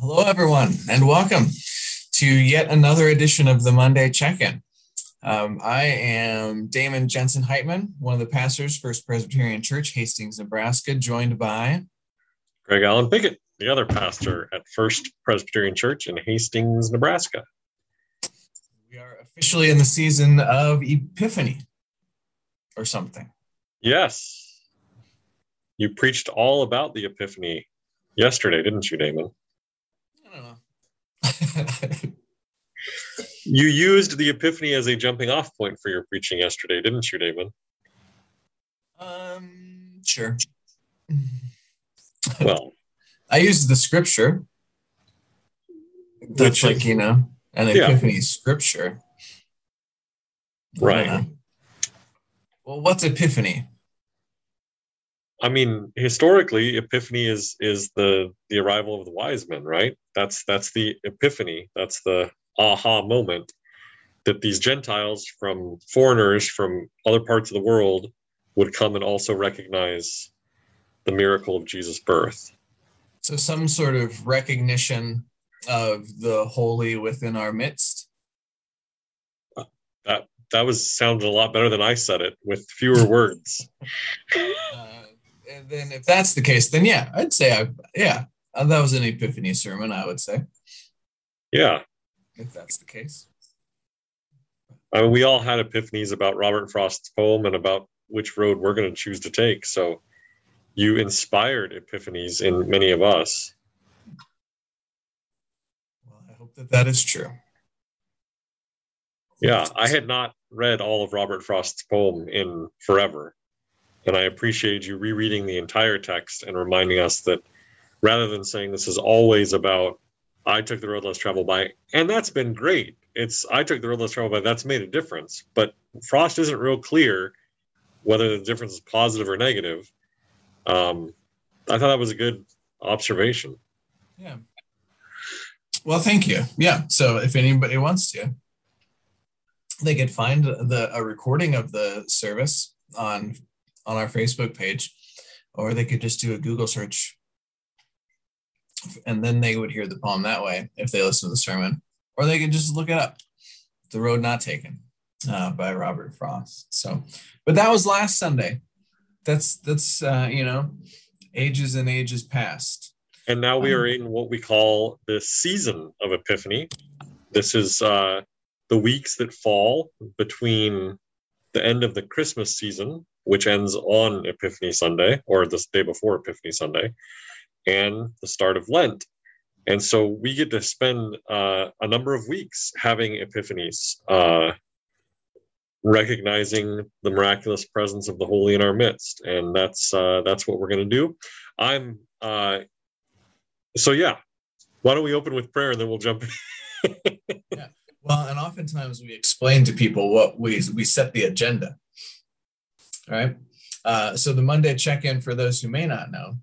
Hello, everyone, and welcome to yet another edition of the Monday Check In. Um, I am Damon Jensen Heitman, one of the pastors, First Presbyterian Church, Hastings, Nebraska, joined by Greg Allen Pickett, the other pastor at First Presbyterian Church in Hastings, Nebraska. We are officially in the season of Epiphany or something. Yes. You preached all about the Epiphany yesterday, didn't you, Damon? I don't know. You used the Epiphany as a jumping off point for your preaching yesterday, didn't you, Damon? um, sure. Well, I used the scripture. That's like, is- you know, an Yeah. epiphany scripture. Right. Well, what's epiphany? I mean, historically, Epiphany is is the the arrival of the wise men, right? That's that's the Epiphany. That's the aha moment that these Gentiles from foreigners from other parts of the world would come and also recognize the miracle of Jesus' birth. So, some sort of recognition of the holy within our midst. That that was sounded a lot better than I said it with fewer words. Uh, then, if that's the case, then yeah, I'd say I, yeah, uh, that was an epiphany sermon. I would say, Yeah. if that's the case. I mean, we all had epiphanies about Robert Frost's poem and about which road we're going to choose to take. So you inspired epiphanies in many of us. Well, I hope that that is true. Yeah, I had not read all of Robert Frost's poem in forever. And I appreciate you rereading the entire text and reminding us that rather than saying this is always about I took the road less traveled by, and that's been great. It's I took the road less traveled by, that's made a difference. But Frost isn't real clear whether the difference is positive or negative. Um, I thought that was a good observation. Yeah. Well, thank you. Yeah. So if anybody wants to, they could find the a recording of the service on on our Facebook page, or they could just do a Google search, and then they would hear the poem that way if they listen to the sermon, or they could just look it up, "The Road Not Taken" uh, by Robert Frost. So, but that was last Sunday. That's that's uh, you know, ages and ages past. And now we are in what we call the season of Epiphany. This is uh, the weeks that fall between the end of the Christmas season, which ends on Epiphany Sunday or the day before Epiphany Sunday, and the start of Lent. And so we get to spend uh, a number of weeks having epiphanies, uh, recognizing the miraculous presence of the Holy in our midst, and that's uh, that's what we're going to do. I'm uh, so yeah. Why don't we open with prayer and then we'll jump? Well, and oftentimes we explain to people what we we set the agenda. Right. Uh, so the Monday check-in for those who may not know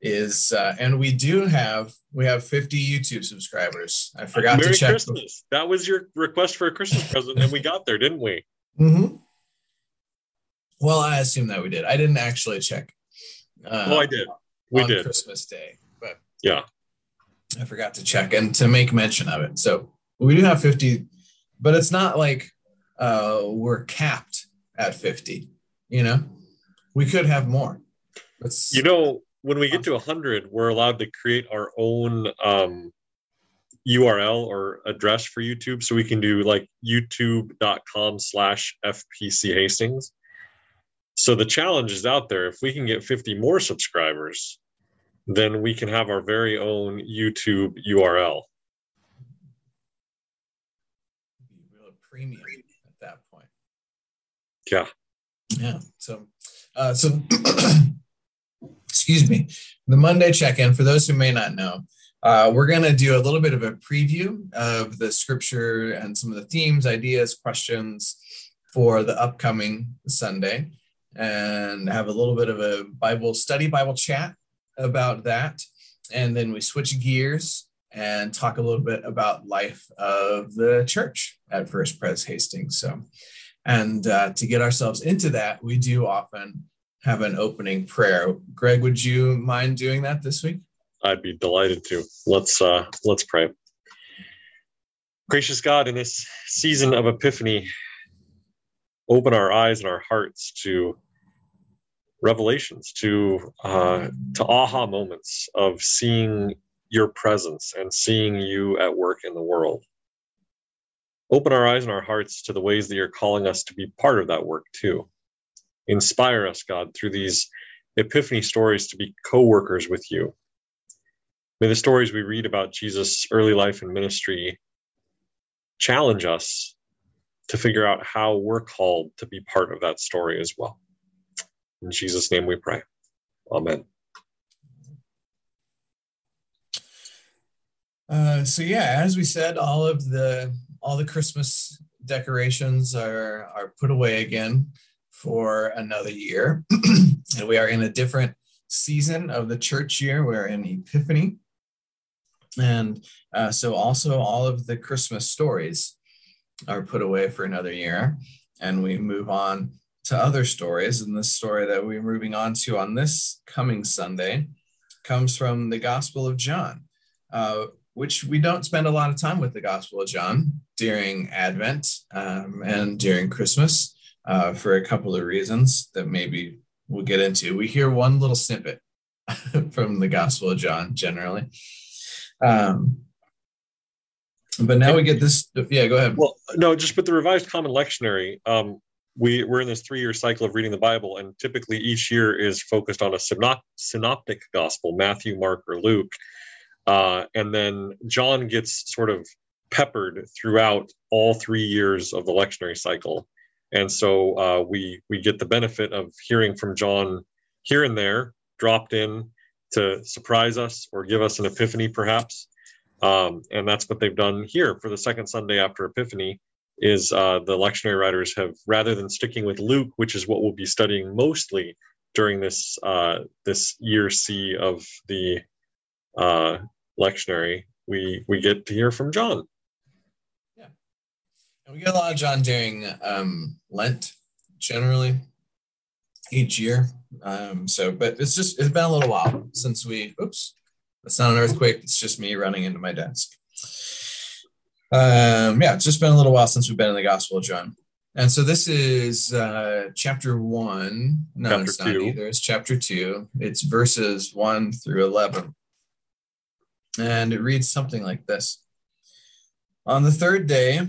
is, uh, and we do have we have 50 YouTube subscribers. I forgot Merry to check. Christmas. That was your request for a Christmas present, and we got there, didn't we? Mhm. Well, I assume that we did. I didn't actually check. Uh, oh, I did. We on did. Christmas Day, but Yeah. I forgot to check and to make mention of it. So we do have 50, but it's not like uh, we're capped at 50. You know, we could have more. You know, when we get to 100, we're allowed to create our own um, URL or address for YouTube. So we can do like youtube.com slash FPC Hastings. So the challenge is out there. If we can get 50 more subscribers, then we can have our very own YouTube URL. real premium at that point. Yeah. Yeah. So, uh, so excuse me. The Monday check-in for those who may not know, uh, we're going to do a little bit of a preview of the scripture and some of the themes, ideas, questions for the upcoming Sunday, and have a little bit of a Bible study, Bible chat about that, and then we switch gears and talk a little bit about life of the church at First Pres Hastings. So, and uh, to get ourselves into that, we do often have an opening prayer. Greg, would you mind doing that this week? I'd be delighted to. Let's uh, let's pray. Gracious God, in this season of Epiphany, open our eyes and our hearts to revelations, to uh, to aha moments of seeing your presence and seeing you at work in the world. Open our eyes and our hearts to the ways that you're calling us to be part of that work too. Inspire us, God, through these epiphany stories to be co workers with you. May the stories we read about Jesus' early life and ministry challenge us to figure out how we're called to be part of that story as well. In Jesus' name we pray. Amen. Uh, so yeah, as we said, all of the all the Christmas decorations are are put away again for another year, and we are in a different season of the church year. We're in Epiphany, and uh, so also all of the Christmas stories are put away for another year, and we move on to other stories. And the story that we're moving on to on this coming Sunday comes from the Gospel of John. Uh, which we don't spend a lot of time with the Gospel of John during Advent um, and during Christmas uh, for a couple of reasons that maybe we'll get into. We hear one little snippet from the Gospel of John generally. Um, but now we get this. Yeah, go ahead. Well, no, just with the Revised Common Lectionary, um, we, we're in this three year cycle of reading the Bible, and typically each year is focused on a synoptic gospel Matthew, Mark, or Luke. Uh, and then John gets sort of peppered throughout all three years of the lectionary cycle. And so uh, we we get the benefit of hearing from John here and there, dropped in to surprise us or give us an epiphany, perhaps. Um, and that's what they've done here for the second Sunday after Epiphany. Is uh, the lectionary writers have rather than sticking with Luke, which is what we'll be studying mostly during this uh, this year C of the uh, lectionary, we we get to hear from John. And we get a lot of John during um, Lent, generally each year. Um, so, but it's just it's been a little while since we. Oops, that's not an earthquake. It's just me running into my desk. Um, yeah, it's just been a little while since we've been in the Gospel of John. And so this is uh, chapter one. No, chapter it's not two. either. It's chapter two. It's verses one through 11. And it reads something like this On the third day,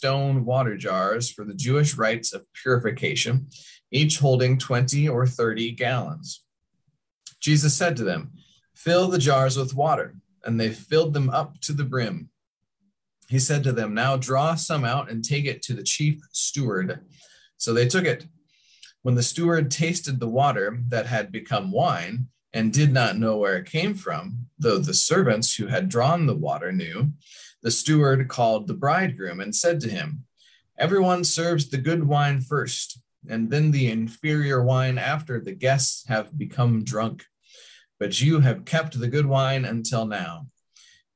stone water jars for the Jewish rites of purification, each holding 20 or 30 gallons. Jesus said to them, Fill the jars with water. And they filled them up to the brim. He said to them, Now draw some out and take it to the chief steward. So they took it. When the steward tasted the water that had become wine, and did not know where it came from, though the servants who had drawn the water knew, the steward called the bridegroom and said to him, Everyone serves the good wine first, and then the inferior wine after the guests have become drunk. But you have kept the good wine until now.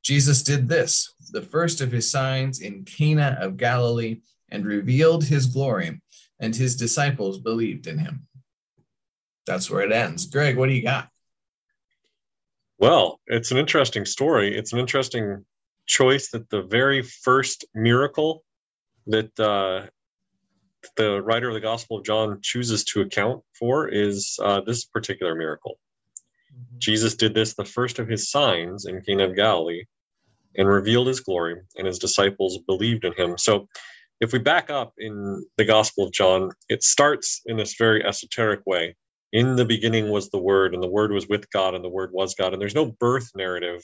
Jesus did this, the first of his signs in Cana of Galilee, and revealed his glory, and his disciples believed in him. That's where it ends. Greg, what do you got? Well, it's an interesting story. It's an interesting choice that the very first miracle that uh, the writer of the Gospel of John chooses to account for is uh, this particular miracle. Mm-hmm. Jesus did this, the first of his signs in Cana of Galilee, and revealed his glory, and his disciples believed in him. So, if we back up in the Gospel of John, it starts in this very esoteric way in the beginning was the word and the word was with god and the word was god and there's no birth narrative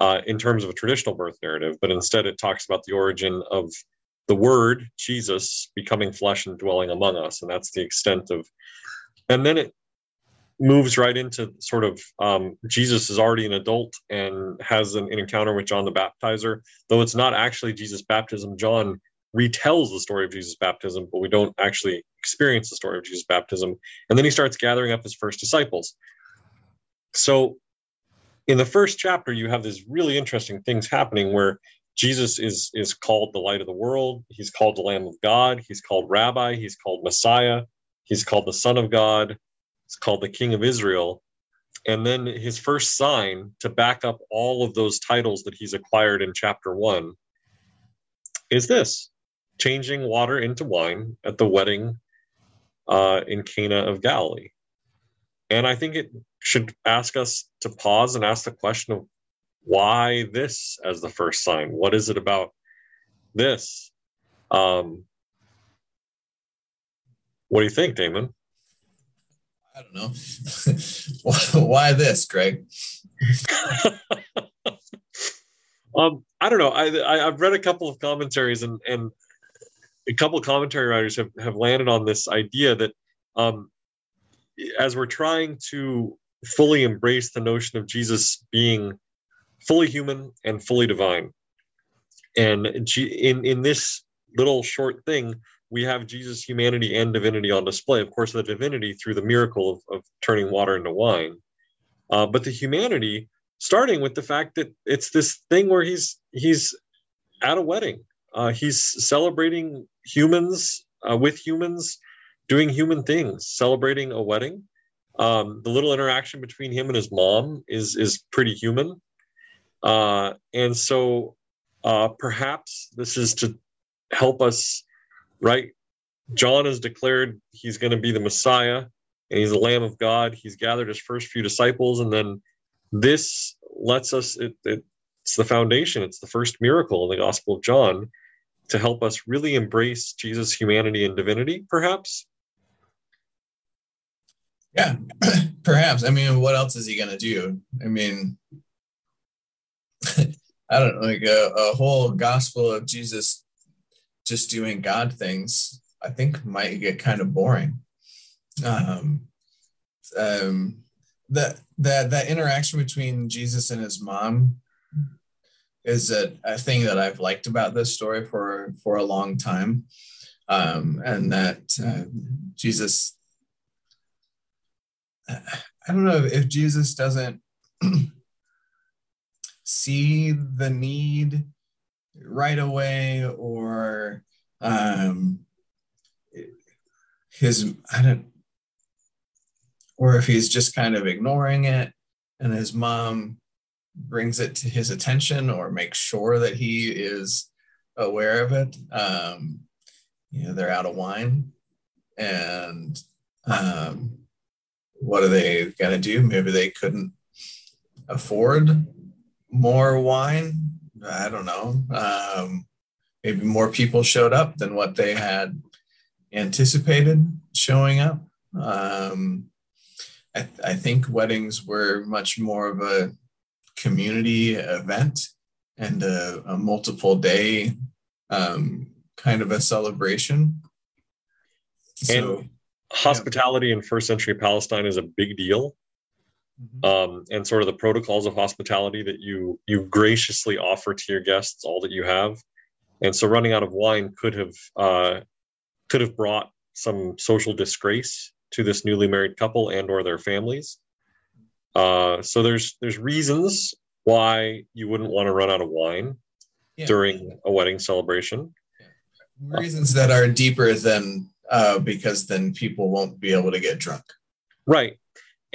uh, in terms of a traditional birth narrative but instead it talks about the origin of the word jesus becoming flesh and dwelling among us and that's the extent of and then it moves right into sort of um, Jesus is already an adult and has an, an, encounter with John the Baptizer, though it's not actually Jesus' baptism. John retells the story of Jesus' baptism, but we don't actually experience the story of Jesus' baptism. And then he starts gathering up his first disciples. So in the first chapter, you have these really interesting things happening where Jesus is is called the light of the world. He's called the Lamb of God. He's called Rabbi. He's called Messiah. He's called the Son of God. He's called the King of Israel. And then his first sign to back up all of those titles that he's acquired in chapter one is this changing water into wine at the wedding uh, in Cana of Galilee. And I think it should ask us to pause and ask the question of why this as the first sign? What is it about this? Um, what do you think, Damon? I don't know. why this, Greg? um, I don't know. I, I have read a couple of commentaries and and a couple of commentary writers have, have landed on this idea that um, as we're trying to fully embrace the notion of Jesus being fully human and fully divine. And in in this little short thing, we have Jesus' humanity and divinity on display. Of course, the divinity through the miracle of, of turning water into wine, uh, but the humanity starting with the fact that it's this thing where he's he's at a wedding. Uh, he's celebrating humans uh, with humans, doing human things, celebrating a wedding. Um, the little interaction between him and his mom is is pretty human. Uh, and so uh, perhaps this is to help us, right? John has declared he's going to be the Messiah and he's the Lamb of God. He's gathered his first few disciples. And then this lets us, it, it, it's the foundation, it's the first miracle in the Gospel of John to help us really embrace Jesus' humanity and divinity, perhaps. Yeah, perhaps. I mean, what else is he going to do? I mean, I don't know, like a, a whole gospel of Jesus just doing God things, I think might get kind of boring. Um, um, that that that interaction between Jesus and his mom is a, a thing that I've liked about this story for for a long time, um, and that uh, Jesus. I don't know if Jesus doesn't see the need right away or um, his I don't or if he's just kind of ignoring it and his mom brings it to his attention or makes sure that he is aware of it um, you know they're out of wine and um, what are they going to do maybe they couldn't afford more wine. I don't know. Um, maybe more people showed up than what they had anticipated showing up. Um, I, th- I, think weddings were much more of a community event and a, a multiple day um, kind of a celebration. So, and hospitality yeah. in first century Palestine is a big deal mm-hmm. um, and sort of the protocols of hospitality that you you graciously offer to your guests all that you have and so running out of wine could have uh, could have brought some social disgrace to this newly married couple and or their families uh, so there's there's reasons why you wouldn't want to run out of wine yeah. during a wedding celebration reasons that are deeper than uh, because then people won't be able to get drunk right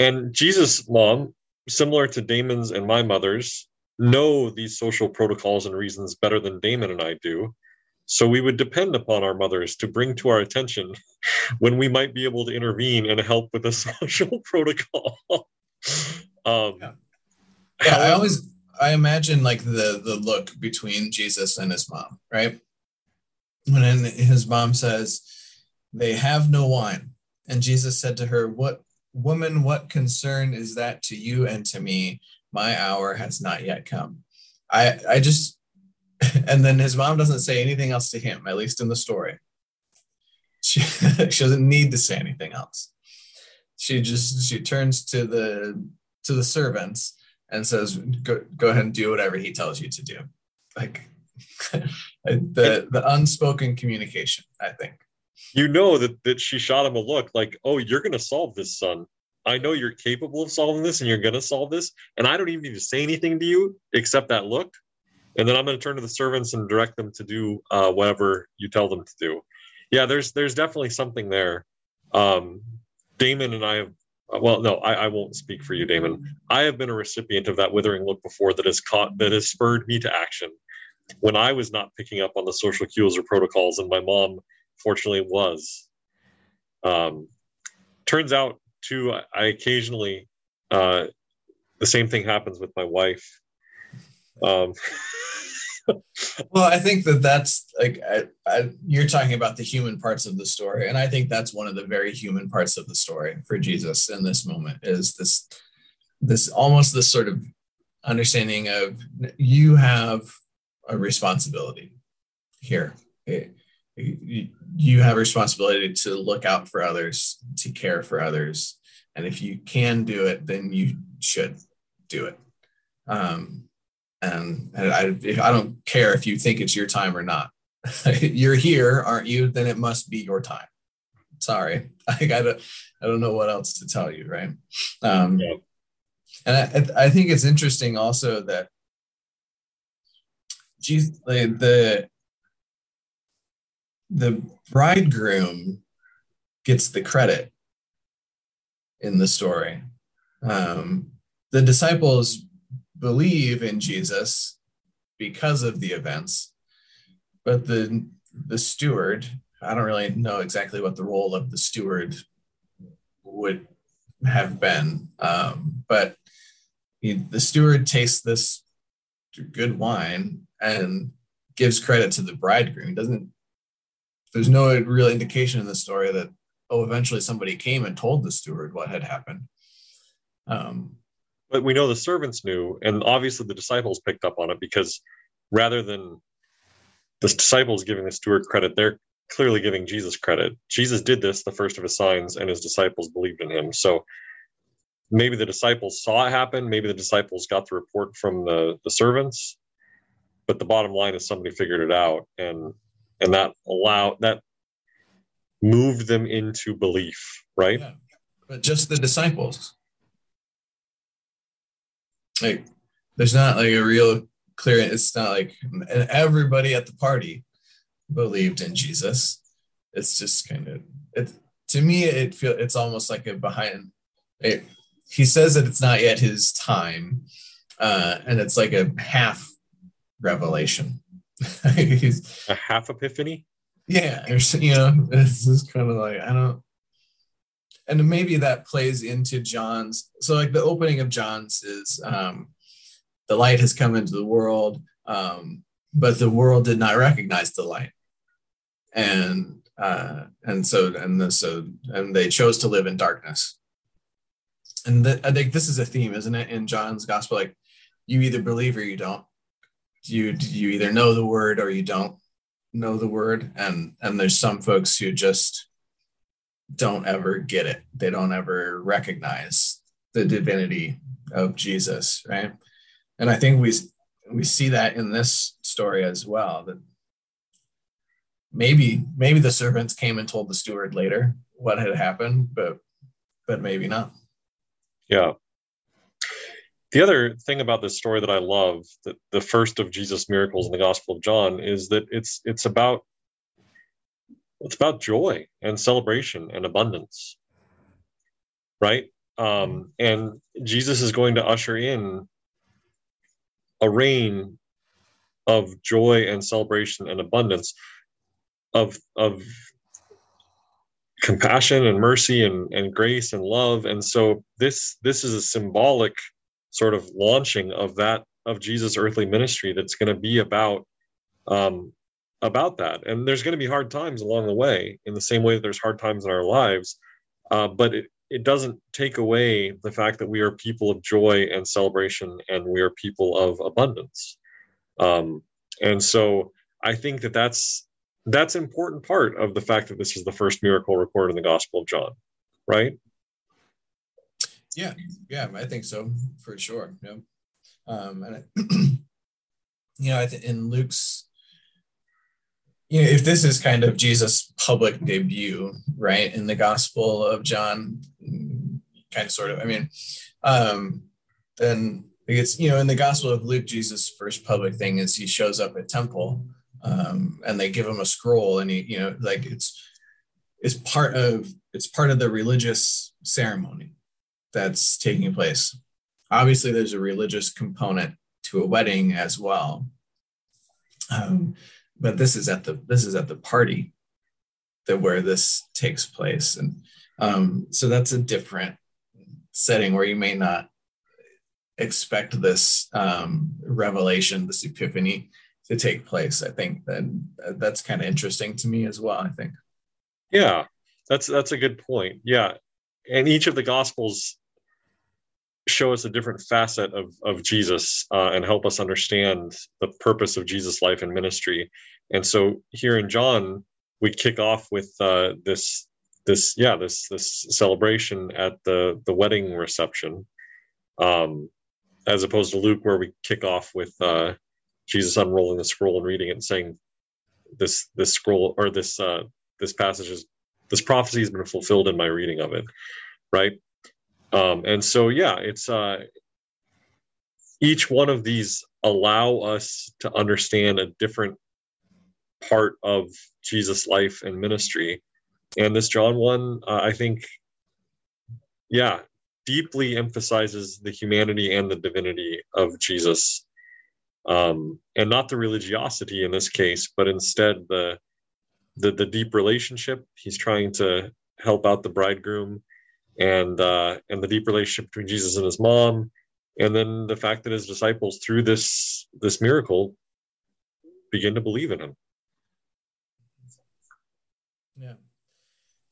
and Jesus' mom, similar to Damon's and my mother's, know these social protocols and reasons better than Damon and I do. So we would depend upon our mothers to bring to our attention when we might be able to intervene and help with a social protocol. um, yeah. yeah, I always I imagine like the the look between Jesus and his mom, right? When his mom says, "They have no wine," and Jesus said to her, "What Woman, what concern is that to you and to me? My hour has not yet come. I, I just, and then his mom doesn't say anything else to him, at least in the story. She, she doesn't need to say anything else. She just she turns to the to the servants and says, "Go go ahead and do whatever he tells you to do." Like the the unspoken communication, I think. You know that that she shot him a look like, "Oh, you're going to solve this, son. I know you're capable of solving this, and you're going to solve this, and I don't even need to say anything to you except that look." And then I'm going to turn to the servants and direct them to do uh, whatever you tell them to do. Yeah, there's there's definitely something there. Um, Damon and I have well, no, I, I, won't speak for you, Damon. I have been a recipient of that withering look before that has caught that has spurred me to action. When I was not picking up on the social cues or protocols, and my mom, fortunately, was. Um, turns out, too, I occasionally uh, the same thing happens with my wife. Um, well, I think that that's like I, I, you're talking about the human parts of the story, and I think that's one of the very human parts of the story for Jesus in this moment is this this almost this sort of understanding of you have a responsibility here. You have a responsibility to look out for others, to care for others, and if you can do it, then you should do it. Um, and, I, I don't care if you think it's your time or not. You're here, aren't you? Then it must be your time. Sorry, I don't, I don't know what else to tell you, right? Um, yeah. And I, I think it's interesting also that Jesus, like the the bridegroom gets the credit in the story. Um, the disciples believe in Jesus because of the events, but the the steward, I don't really know exactly what the role of the steward would have been, um, but he, the steward tastes this good wine and gives credit to the bridegroom. Doesn't there's no real indication in the story that oh eventually somebody came and told the steward what had happened. Um, but we know the servants knew, and obviously the disciples picked up on it because rather than the disciples giving the steward credit, they're clearly giving Jesus credit. Jesus did this, the first of his signs, and his disciples believed in him. So maybe the disciples saw it happen, maybe the disciples got the report from the, the servants, but the bottom line is somebody figured it out and and that allowed that moved them into belief, right? Yeah. But just the disciples like there's not like a real clear it's not like and everybody at the party believed in jesus. It's just kind of it to me it feel it's almost like a behind it, he says that it's not yet his time uh and it's like a half revelation. A half epiphany? Yeah you know it's just kind of like i don't and maybe that plays into John's. So, like the opening of John's is um, the light has come into the world, um, but the world did not recognize the light, and uh, and so and the, so and they chose to live in darkness. And the, I think this is a theme, isn't it, in John's gospel? Like, you either believe or you don't. You you either know the word or you don't know the word, and and there's some folks who just don't ever get it. They don't ever recognize the divinity of Jesus, right? And I think we we see that in this story as well. That maybe maybe the servants came and told the steward later what had happened, but but maybe not. Yeah. The other thing about this story that I love, that the first of Jesus' miracles in the Gospel of John, is that it's it's about it's about joy and celebration and abundance right? Um, and jesus is going to usher in a reign of joy and celebration and abundance of of compassion and mercy and, and grace and love. And so this this is a symbolic sort of launching of that of jesus earthly ministry that's going to be about um, about that. And there's going to be hard times along the way, in the same way that there's hard times in our lives. Uh, but it, it doesn't take away the fact that we are people of joy and celebration and we are people of abundance. Um, and so I think that that's that's an important part of the fact that this is the first miracle recorded in the Gospel of John, right? Yeah, yeah, I think so for sure. Yeah. Um, and you know, I in Luke's, you know, if this is kind of Jesus' public debut, right, in the Gospel of John, kind of, sort of, I mean, um, then it's you know, in the Gospel of Luke, Jesus' first public thing is he shows up at temple, um, and they give him a scroll, and he, you know, like it's it's part of it's part of the religious ceremony that's taking place. Obviously, there's a religious component to a wedding as well. Um, but this is at the this is at the party that where this takes place, and um, so that's a different setting where you may not expect this um, revelation, this epiphany to take place. I think that that's kind of interesting to me as well. I think. Yeah, that's that's a good point. Yeah, and each of the gospels show us a different facet of of Jesus uh, and help us understand the purpose of Jesus' life and ministry. And so here in John, we kick off with uh, this this yeah this this celebration at the the wedding reception, um, as opposed to Luke, where we kick off with uh, Jesus unrolling the scroll and reading it and saying this this scroll or this uh, this passage is this prophecy has been fulfilled in my reading of it, right? Um, and so, yeah, it's uh, each one of these allow us to understand a different part of Jesus' life and ministry. And this John one, uh, I think, yeah, deeply emphasizes the humanity and the divinity of Jesus, um, and not the religiosity in this case, but instead the the, the deep relationship. He's trying to help out the bridegroom and uh, and the deep relationship between Jesus and his mom, and then the fact that his disciples through this this miracle begin to believe in him. Yeah,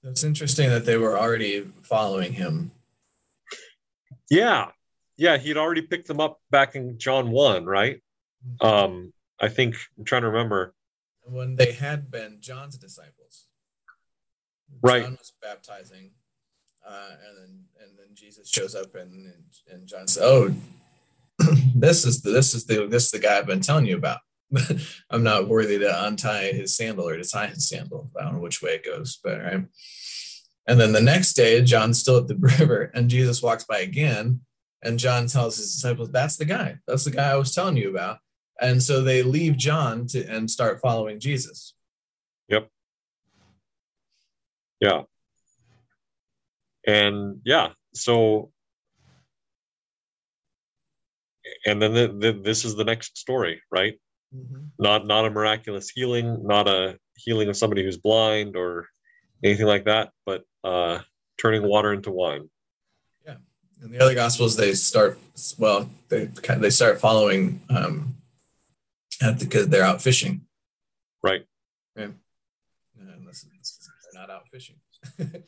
it's interesting that they were already following him. Yeah, yeah, he'd already picked them up back in John one, right? Mm-hmm. Um, I think I'm trying to remember when they had been John's disciples. Right. John was baptizing uh, and then and then Jesus shows up and and John says, "Oh, this is the this is the this is the guy I've been telling you about. I'm not worthy to untie his sandal or to tie his sandal. I don't know which way it goes, but right." And then the next day, John's still at the river, and Jesus walks by again, and John tells his disciples, "That's the guy. That's the guy I was telling you about." And so they leave John to and start following Jesus. Yep. Yeah and yeah so and then the, the, this is the next story right? Mm-hmm. not not a miraculous healing not a healing of somebody who's blind or anything like that but uh turning water into wine. Yeah. And the other gospels they start well they kinda they start following um because they're out fishing. Right. Yeah. And this, this, they're not out fishing.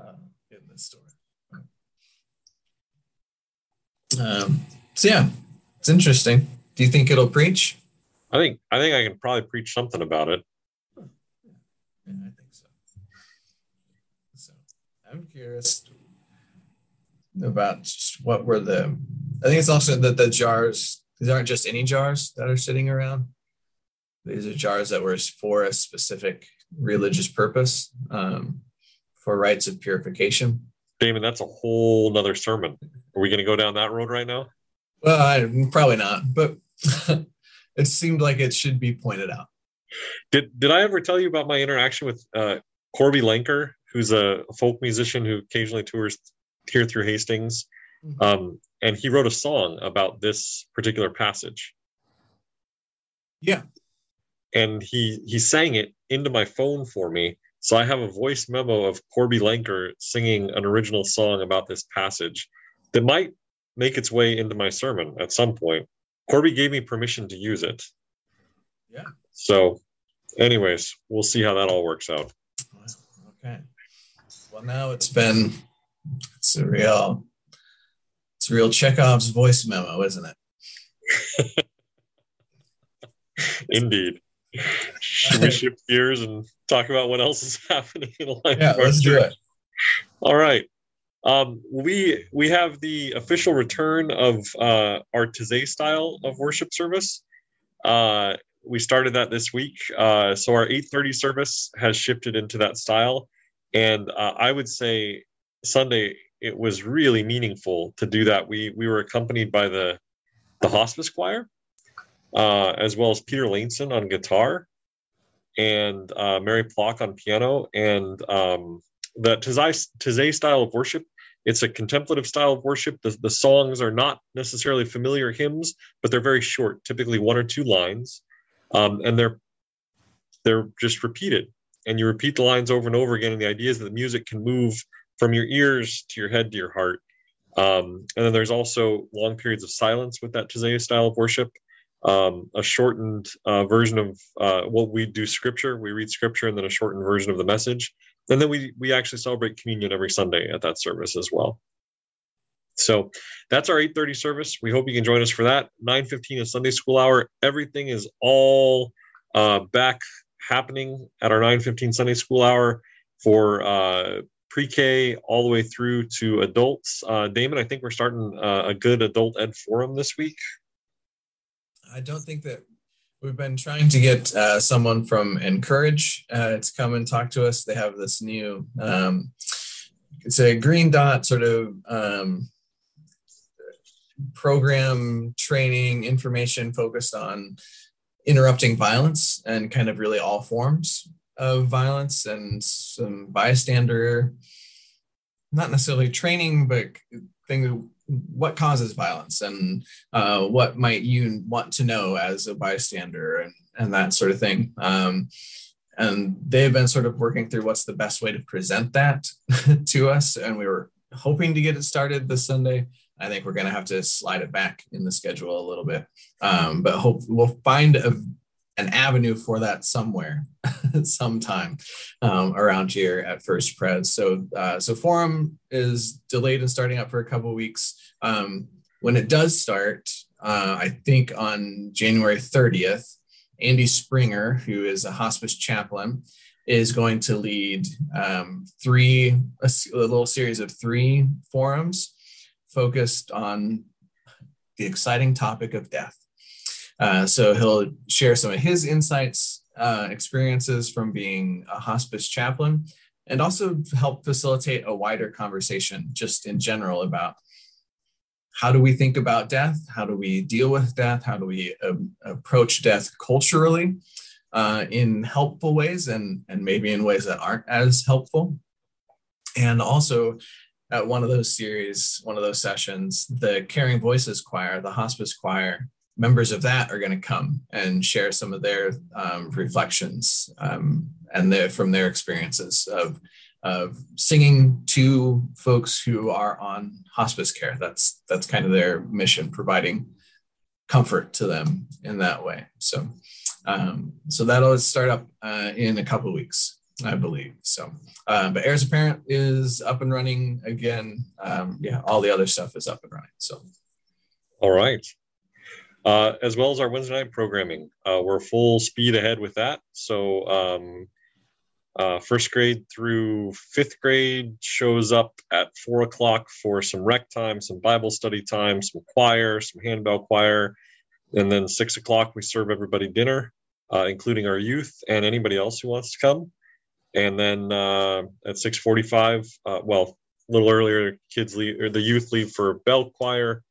Um, story. Um, so yeah, it's interesting. Do you think it'll preach? I think I think I can probably preach something about it. Yeah, I think so. So I'm curious about just what were the. I think it's also that the jars. These aren't just any jars that are sitting around. These are jars that were for a specific religious purpose. Um, for rites of purification. Damon, that's a whole nother sermon. Are we going to go down that road right now? Well, I, probably not, but it seemed like it should be pointed out. Did Did I ever tell you about my interaction with uh, Corby Lenker, who's a folk musician who occasionally tours here through Hastings? Mm-hmm. Um, and he wrote a song about this particular passage. Yeah, and he he sang it into my phone for me so I have a voice memo of Corby Lenker singing an original song about this passage that might make its way into my sermon at some point. Corby gave me permission to use it. Yeah. So, anyways, we'll see how that all works out. Okay. Well, now it's been it's a real it's a real Chekhov's voice memo, isn't it? Indeed. Should we shift gears and talk about what else is happening in life? Yeah, let's do it. All right. Um, we we have the official return of uh, our Taizé style of worship service. Uh, we started that this week, uh, so our 8:30 service has shifted into that style, and uh, I would say Sunday it was really meaningful to do that. We we were accompanied by the the hospice choir, uh, as well as Peter Laneson on guitar, and uh, Mary Plock on piano, and um, the Taizé style of worship. It's a contemplative style of worship. The, the songs are not necessarily familiar hymns, but they're very short, typically one or two lines, um, and they're they're just repeated. And you repeat the lines over and over again. And the idea is that the music can move from your ears to your head to your heart. Um, and then there's also long periods of silence with that Taizé style of worship. Um, a shortened uh, version of uh, what we do scripture. We read scripture and then a shortened version of the message. And then we we actually celebrate communion every sunday at that service as well. So that's our 8.30 service. We hope you can join us for that. 9.15 is sunday school hour. Everything is all uh, back happening at our 9.15 sunday school hour for uh, pre-k all the way through to adults. Uh, damon i think we're starting uh, a good adult ed forum this week i don't think that We've been trying to get uh, someone from Encourage uh, to come and talk to us. They have this new, um, it's a green dot sort of um, program training information focused on interrupting violence and kind of really all forms of violence and some bystander, not necessarily training, but things what causes violence and uh, what might you want to know as a bystander and, and that sort of thing. Um, and they've been sort of working through what's the best way to present that to us. And we were hoping to get it started this Sunday. I think we're going to have to slide it back in the schedule a little bit. Um, but hope we'll find a, an avenue for that somewhere sometime um, around here at First Pres. So, uh, so forum is delayed and starting up for a couple weeks. Um, when it does start, uh, I think on January 30th, Andy Springer, who is a hospice chaplain, is going to lead um, three, a, a little series of three forums focused on the exciting topic of death. Uh, so he'll share some of his insights, uh, experiences from being a hospice chaplain, and also help facilitate a wider conversation just in general about how do we think about death? How do we deal with death? How do we um, approach death culturally uh, in helpful ways and, and maybe in ways that aren't as helpful? And also, at one of those series, one of those sessions, the Caring Voices Choir, the hospice choir, members of that are going to come and share some of their um, reflections um, and their, from their experiences of, of singing to folks who are on hospice care. That's that's kind of their mission, providing comfort to them in that way. So, um, so that'll start up uh, in a couple weeks, I believe. So, uh, but Heirs Apparent is up and running again. Um, yeah, all the other stuff is up and running. So, all right uh, as well as our Wednesday night programming. Uh, we're full speed ahead with that. So um, uh, first grade through fifth grade shows up at four o'clock for some rec time, some Bible study time, some choir, some handbell choir, and then six o'clock we serve everybody dinner, uh, including our youth and anybody else who wants to come. And then uh, at six forty-five, uh, well, a little earlier, kids leave or the youth leave for bell choir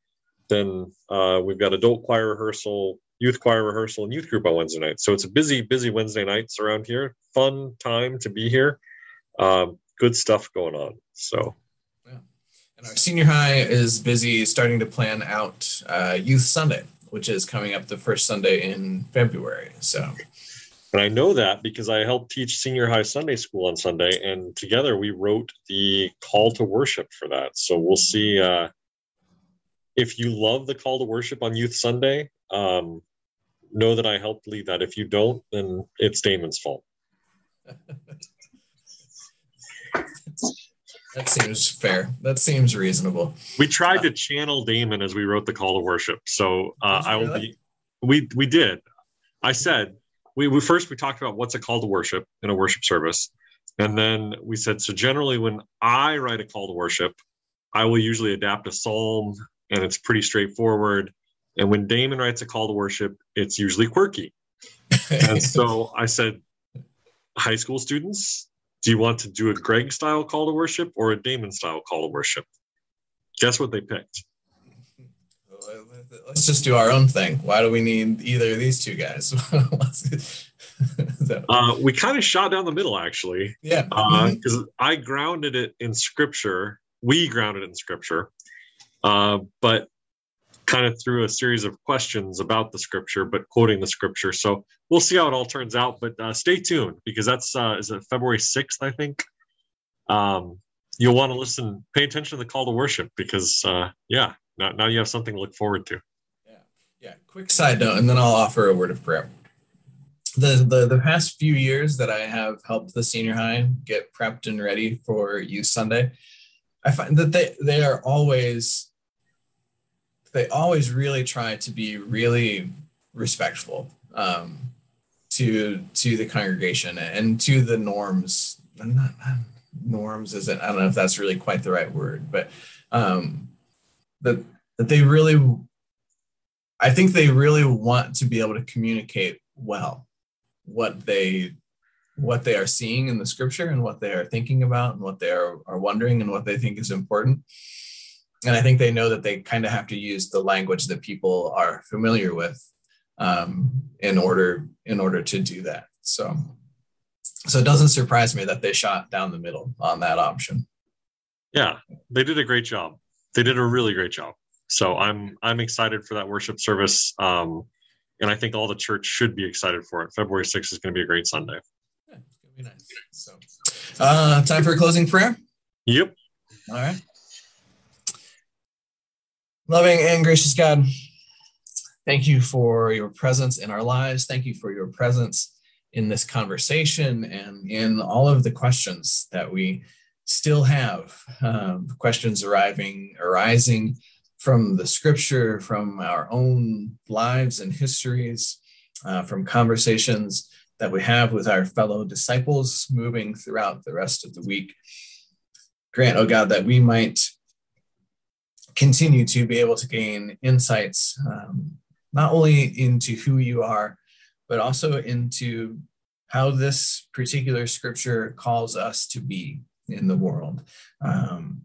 then uh, we've got adult choir rehearsal, youth choir rehearsal, and youth group on Wednesday nights. So it's a busy, busy Wednesday nights around here. Fun time to be here. Um, good stuff going on. So. Yeah. And our senior high is busy starting to plan out uh, Youth Sunday, which is coming up the first Sunday in February. So. And I know that because I helped teach senior high Sunday school on Sunday, and together we wrote the call to worship for that. So we'll see. Uh, if you love the call to worship on Youth Sunday, um, know that I helped lead that. If you don't, then it's Damon's fault. that seems fair. That seems reasonable. We tried to channel Damon as we wrote the call to worship. So uh, I will be. We we did. I said we, we first we talked about what's a call to worship in a worship service, and then we said so. Generally, when I write a call to worship, I will usually adapt a psalm and it's pretty straightforward. And when Damon writes a call to worship, it's usually quirky. and so I said, high school students, do you want to do a Greg style call to worship or a Damon style call to worship? Guess what they picked? Let's just do our own thing. Why do we need either of these two guys? so. uh, we kind of shot down the middle, actually. Yeah. Because uh, I grounded it in scripture. We grounded it in scripture. Uh, but kind of through a series of questions about the scripture, but quoting the scripture. So we'll see how it all turns out. But uh, stay tuned because that's uh, is it February sixth, I think. Um, you'll want to listen, pay attention to the call to worship because uh, yeah, now now you have something to look forward to. Yeah, yeah. Quick side note, and then I'll offer a word of prayer. The, the the past few years that I have helped the senior high get prepped and ready for Youth Sunday, I find that they they are always they always really try to be really respectful um, to to the congregation and to the norms. Not, norms isn't. I don't know if that's really quite the right word, but um, that that they really, I think they really want to be able to communicate well what they what they are seeing in the scripture and what they are thinking about and what they are, are wondering and what they think is important and I think they know that they kind of have to use the language that people are familiar with um, in order in order to do that. So, so it doesn't surprise me that they shot down the middle on that option. Yeah, they did a great job. They did a really great job. So I'm I'm excited for that worship service, um, and I think all the church should be excited for it. February 6th is going to be a great Sunday. Yeah, it's going to be nice. So, uh, time for a closing prayer. Yep. All right. Loving and gracious God, thank you for your presence in our lives. Thank you for your presence in this conversation and in all of the questions that we still have. Um, questions arriving, arising from the scripture, from our own lives and histories, uh, from conversations that we have with our fellow disciples moving throughout the rest of the week. Grant, oh God, that we might continue to be able to gain insights um, not only into who you are, but also into how this particular scripture calls us to be in the world. Um,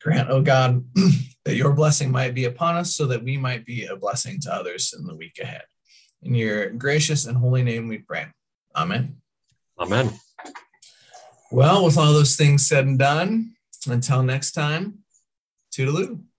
grant, oh God, that your blessing might be upon us so that we might be a blessing to others in the week ahead. In your gracious and holy name we pray. Amen. Amen. Well, with all those things said and done, until next time, Toodaloo.